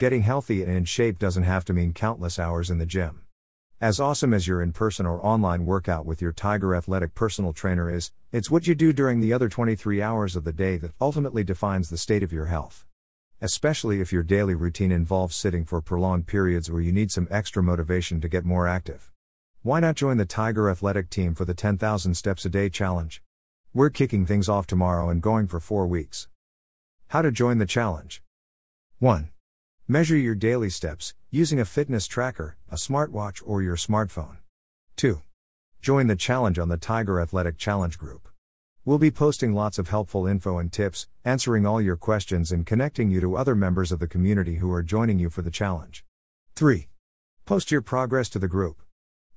Getting healthy and in shape doesn't have to mean countless hours in the gym. As awesome as your in person or online workout with your Tiger Athletic personal trainer is, it's what you do during the other 23 hours of the day that ultimately defines the state of your health. Especially if your daily routine involves sitting for prolonged periods or you need some extra motivation to get more active. Why not join the Tiger Athletic team for the 10,000 Steps a Day Challenge? We're kicking things off tomorrow and going for four weeks. How to join the challenge 1. Measure your daily steps, using a fitness tracker, a smartwatch, or your smartphone. 2. Join the challenge on the Tiger Athletic Challenge group. We'll be posting lots of helpful info and tips, answering all your questions, and connecting you to other members of the community who are joining you for the challenge. 3. Post your progress to the group.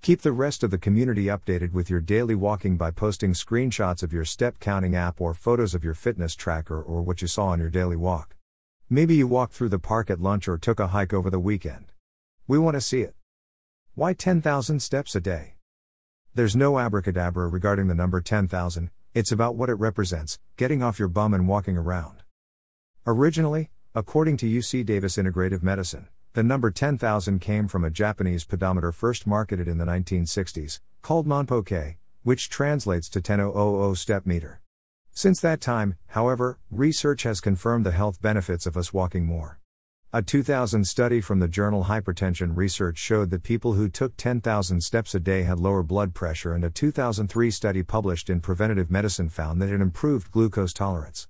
Keep the rest of the community updated with your daily walking by posting screenshots of your step counting app or photos of your fitness tracker or what you saw on your daily walk. Maybe you walked through the park at lunch or took a hike over the weekend. We want to see it. Why 10,000 steps a day? There's no abracadabra regarding the number 10,000, it's about what it represents getting off your bum and walking around. Originally, according to UC Davis Integrative Medicine, the number 10,000 came from a Japanese pedometer first marketed in the 1960s, called Manpo-kei, which translates to 10,000 step meter. Since that time, however, research has confirmed the health benefits of us walking more. A 2000 study from the journal Hypertension Research showed that people who took 10,000 steps a day had lower blood pressure, and a 2003 study published in Preventative Medicine found that it improved glucose tolerance.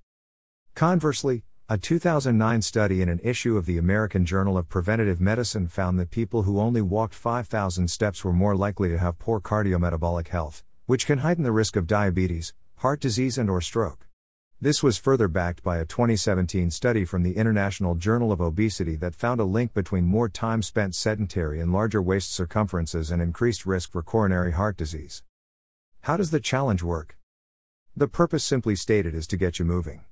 Conversely, a 2009 study in an issue of the American Journal of Preventative Medicine found that people who only walked 5,000 steps were more likely to have poor cardiometabolic health, which can heighten the risk of diabetes, heart disease and or stroke. This was further backed by a 2017 study from the International Journal of Obesity that found a link between more time spent sedentary and larger waist circumferences and increased risk for coronary heart disease. How does the challenge work? The purpose simply stated is to get you moving.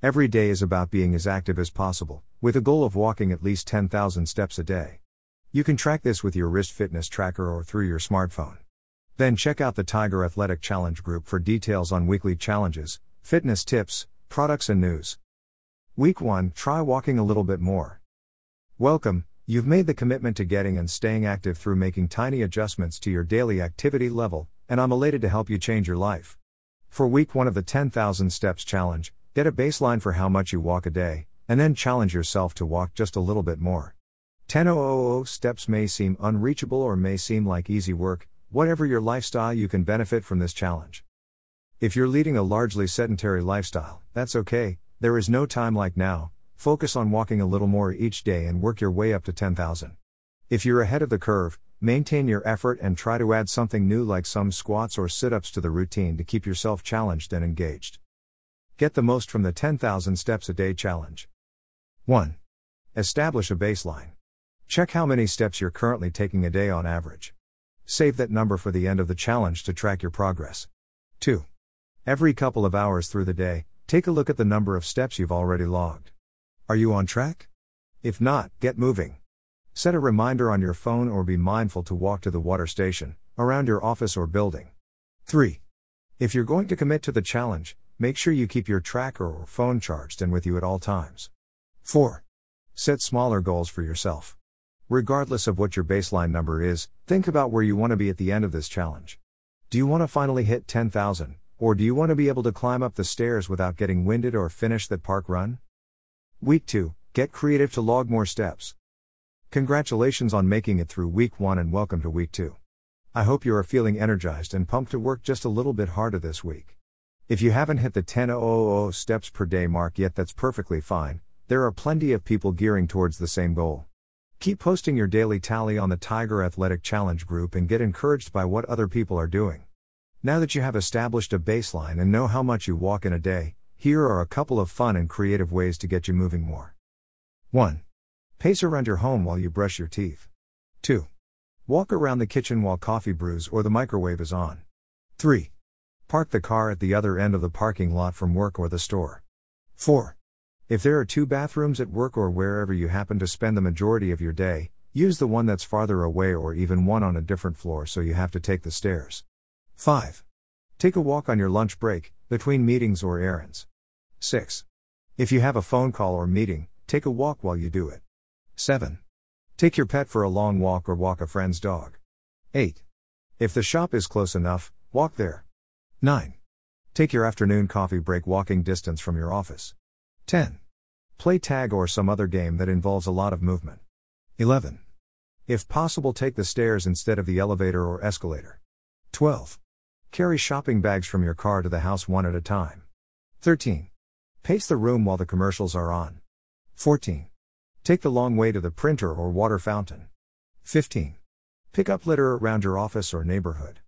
Every day is about being as active as possible, with a goal of walking at least 10,000 steps a day. You can track this with your wrist fitness tracker or through your smartphone. Then check out the Tiger Athletic Challenge group for details on weekly challenges, fitness tips, products, and news. Week 1 Try walking a little bit more. Welcome, you've made the commitment to getting and staying active through making tiny adjustments to your daily activity level, and I'm elated to help you change your life. For week 1 of the 10,000 Steps Challenge, get a baseline for how much you walk a day, and then challenge yourself to walk just a little bit more. 10,000 steps may seem unreachable or may seem like easy work, Whatever your lifestyle, you can benefit from this challenge. If you're leading a largely sedentary lifestyle, that's okay, there is no time like now, focus on walking a little more each day and work your way up to 10,000. If you're ahead of the curve, maintain your effort and try to add something new like some squats or sit ups to the routine to keep yourself challenged and engaged. Get the most from the 10,000 steps a day challenge. 1. Establish a baseline. Check how many steps you're currently taking a day on average. Save that number for the end of the challenge to track your progress. 2. Every couple of hours through the day, take a look at the number of steps you've already logged. Are you on track? If not, get moving. Set a reminder on your phone or be mindful to walk to the water station, around your office or building. 3. If you're going to commit to the challenge, make sure you keep your tracker or phone charged and with you at all times. 4. Set smaller goals for yourself. Regardless of what your baseline number is, think about where you want to be at the end of this challenge. Do you want to finally hit 10,000, or do you want to be able to climb up the stairs without getting winded or finish that park run? Week 2 Get creative to log more steps. Congratulations on making it through week 1 and welcome to week 2. I hope you are feeling energized and pumped to work just a little bit harder this week. If you haven't hit the 10,000 steps per day mark yet, that's perfectly fine. There are plenty of people gearing towards the same goal. Keep posting your daily tally on the Tiger Athletic Challenge group and get encouraged by what other people are doing. Now that you have established a baseline and know how much you walk in a day, here are a couple of fun and creative ways to get you moving more. 1. Pace around your home while you brush your teeth. 2. Walk around the kitchen while coffee brews or the microwave is on. 3. Park the car at the other end of the parking lot from work or the store. 4. If there are two bathrooms at work or wherever you happen to spend the majority of your day, use the one that's farther away or even one on a different floor so you have to take the stairs. 5. Take a walk on your lunch break, between meetings or errands. 6. If you have a phone call or meeting, take a walk while you do it. 7. Take your pet for a long walk or walk a friend's dog. 8. If the shop is close enough, walk there. 9. Take your afternoon coffee break walking distance from your office. 10. Play tag or some other game that involves a lot of movement. 11. If possible, take the stairs instead of the elevator or escalator. 12. Carry shopping bags from your car to the house one at a time. 13. Pace the room while the commercials are on. 14. Take the long way to the printer or water fountain. 15. Pick up litter around your office or neighborhood.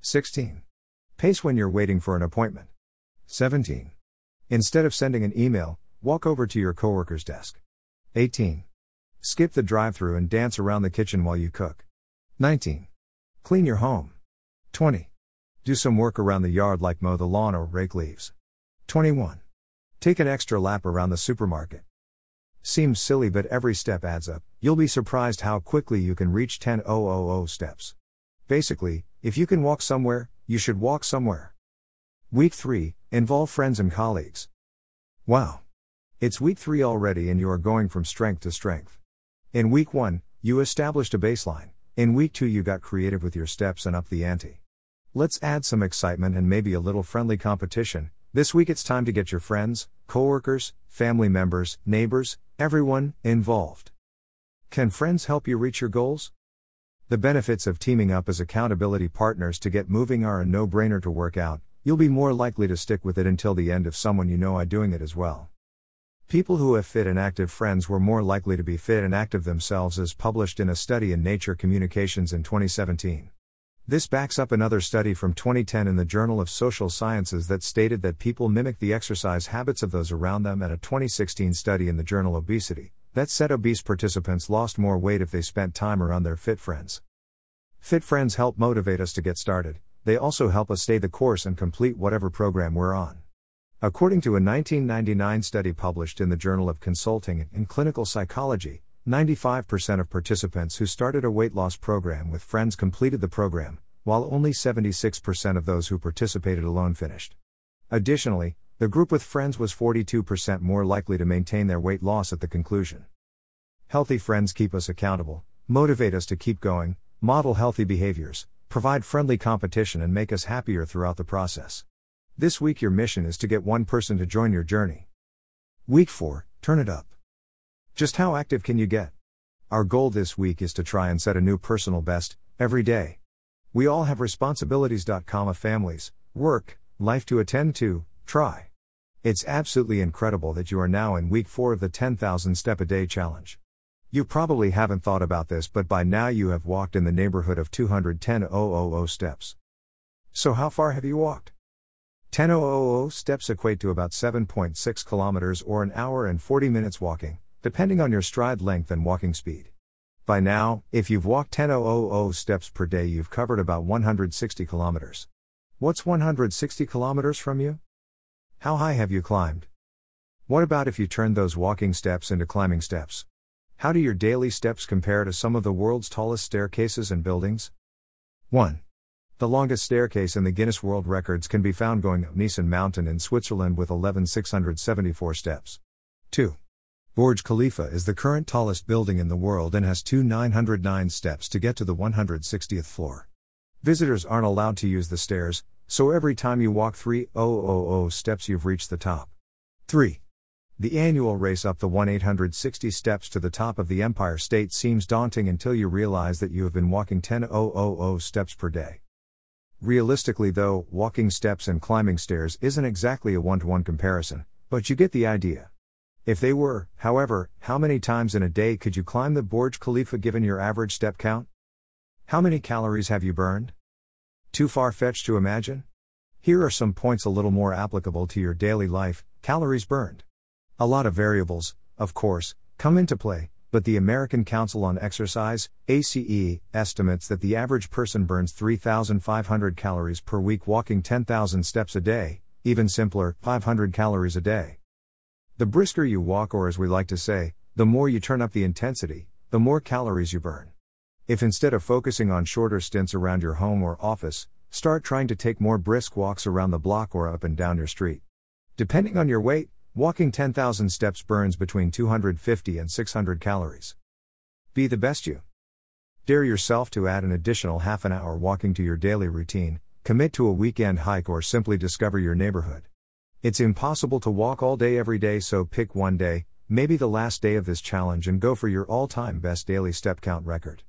16. Pace when you're waiting for an appointment. 17. Instead of sending an email, walk over to your coworker's desk. 18. Skip the drive through and dance around the kitchen while you cook. 19. Clean your home. 20. Do some work around the yard like mow the lawn or rake leaves. 21. Take an extra lap around the supermarket. Seems silly, but every step adds up. You'll be surprised how quickly you can reach 10,000 steps. Basically, if you can walk somewhere, you should walk somewhere. Week 3 Involve friends and colleagues. Wow. It's week 3 already, and you are going from strength to strength. In week 1, you established a baseline. In week 2, you got creative with your steps and up the ante. Let's add some excitement and maybe a little friendly competition. This week it's time to get your friends, coworkers, family members, neighbors, everyone involved. Can friends help you reach your goals? The benefits of teaming up as accountability partners to get moving are a no brainer to work out, you'll be more likely to stick with it until the end if someone you know are doing it as well. People who have fit and active friends were more likely to be fit and active themselves, as published in a study in Nature Communications in 2017. This backs up another study from 2010 in the Journal of Social Sciences that stated that people mimic the exercise habits of those around them, and a 2016 study in the journal Obesity that said obese participants lost more weight if they spent time around their fit friends. Fit friends help motivate us to get started, they also help us stay the course and complete whatever program we're on. According to a 1999 study published in the Journal of Consulting and Clinical Psychology, 95% of participants who started a weight loss program with friends completed the program, while only 76% of those who participated alone finished. Additionally, the group with friends was 42% more likely to maintain their weight loss at the conclusion. Healthy friends keep us accountable, motivate us to keep going, model healthy behaviors, provide friendly competition, and make us happier throughout the process. This week, your mission is to get one person to join your journey. Week 4 Turn it up. Just how active can you get? Our goal this week is to try and set a new personal best, every day. We all have responsibilities, comma, families, work, life to attend to, try. It's absolutely incredible that you are now in week 4 of the 10,000 step a day challenge. You probably haven't thought about this, but by now you have walked in the neighborhood of 210,000 steps. So, how far have you walked? 10,000 steps equate to about 7.6 kilometers or an hour and 40 minutes walking, depending on your stride length and walking speed. By now, if you've walked 10,000 steps per day, you've covered about 160 kilometers. What's 160 kilometers from you? How high have you climbed? What about if you turned those walking steps into climbing steps? How do your daily steps compare to some of the world's tallest staircases and buildings? 1. The longest staircase in the Guinness World Records can be found going up Niesen Mountain in Switzerland with 11,674 steps. 2. Burj Khalifa is the current tallest building in the world and has 2,909 steps to get to the 160th floor. Visitors aren't allowed to use the stairs, so every time you walk 3,000 steps, you've reached the top. 3. The annual race up the 1 860 steps to the top of the Empire State seems daunting until you realize that you have been walking 10,000 steps per day. Realistically, though, walking steps and climbing stairs isn't exactly a one to one comparison, but you get the idea. If they were, however, how many times in a day could you climb the Burj Khalifa given your average step count? How many calories have you burned? Too far fetched to imagine? Here are some points a little more applicable to your daily life calories burned. A lot of variables, of course, come into play, but the American Council on Exercise, ACE, estimates that the average person burns 3,500 calories per week walking 10,000 steps a day, even simpler, 500 calories a day. The brisker you walk, or as we like to say, the more you turn up the intensity, the more calories you burn. If instead of focusing on shorter stints around your home or office, start trying to take more brisk walks around the block or up and down your street. Depending on your weight, Walking 10,000 steps burns between 250 and 600 calories. Be the best you. Dare yourself to add an additional half an hour walking to your daily routine, commit to a weekend hike, or simply discover your neighborhood. It's impossible to walk all day every day, so pick one day, maybe the last day of this challenge, and go for your all time best daily step count record.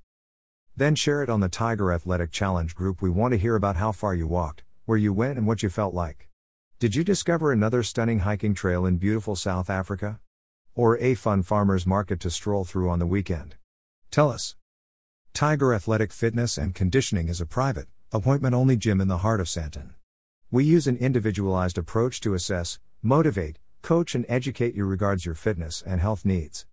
Then share it on the Tiger Athletic Challenge group. We want to hear about how far you walked, where you went, and what you felt like. Did you discover another stunning hiking trail in beautiful South Africa? Or a fun farmer's market to stroll through on the weekend? Tell us. Tiger Athletic Fitness and Conditioning is a private, appointment only gym in the heart of Sandton. We use an individualized approach to assess, motivate, coach, and educate you regards your fitness and health needs.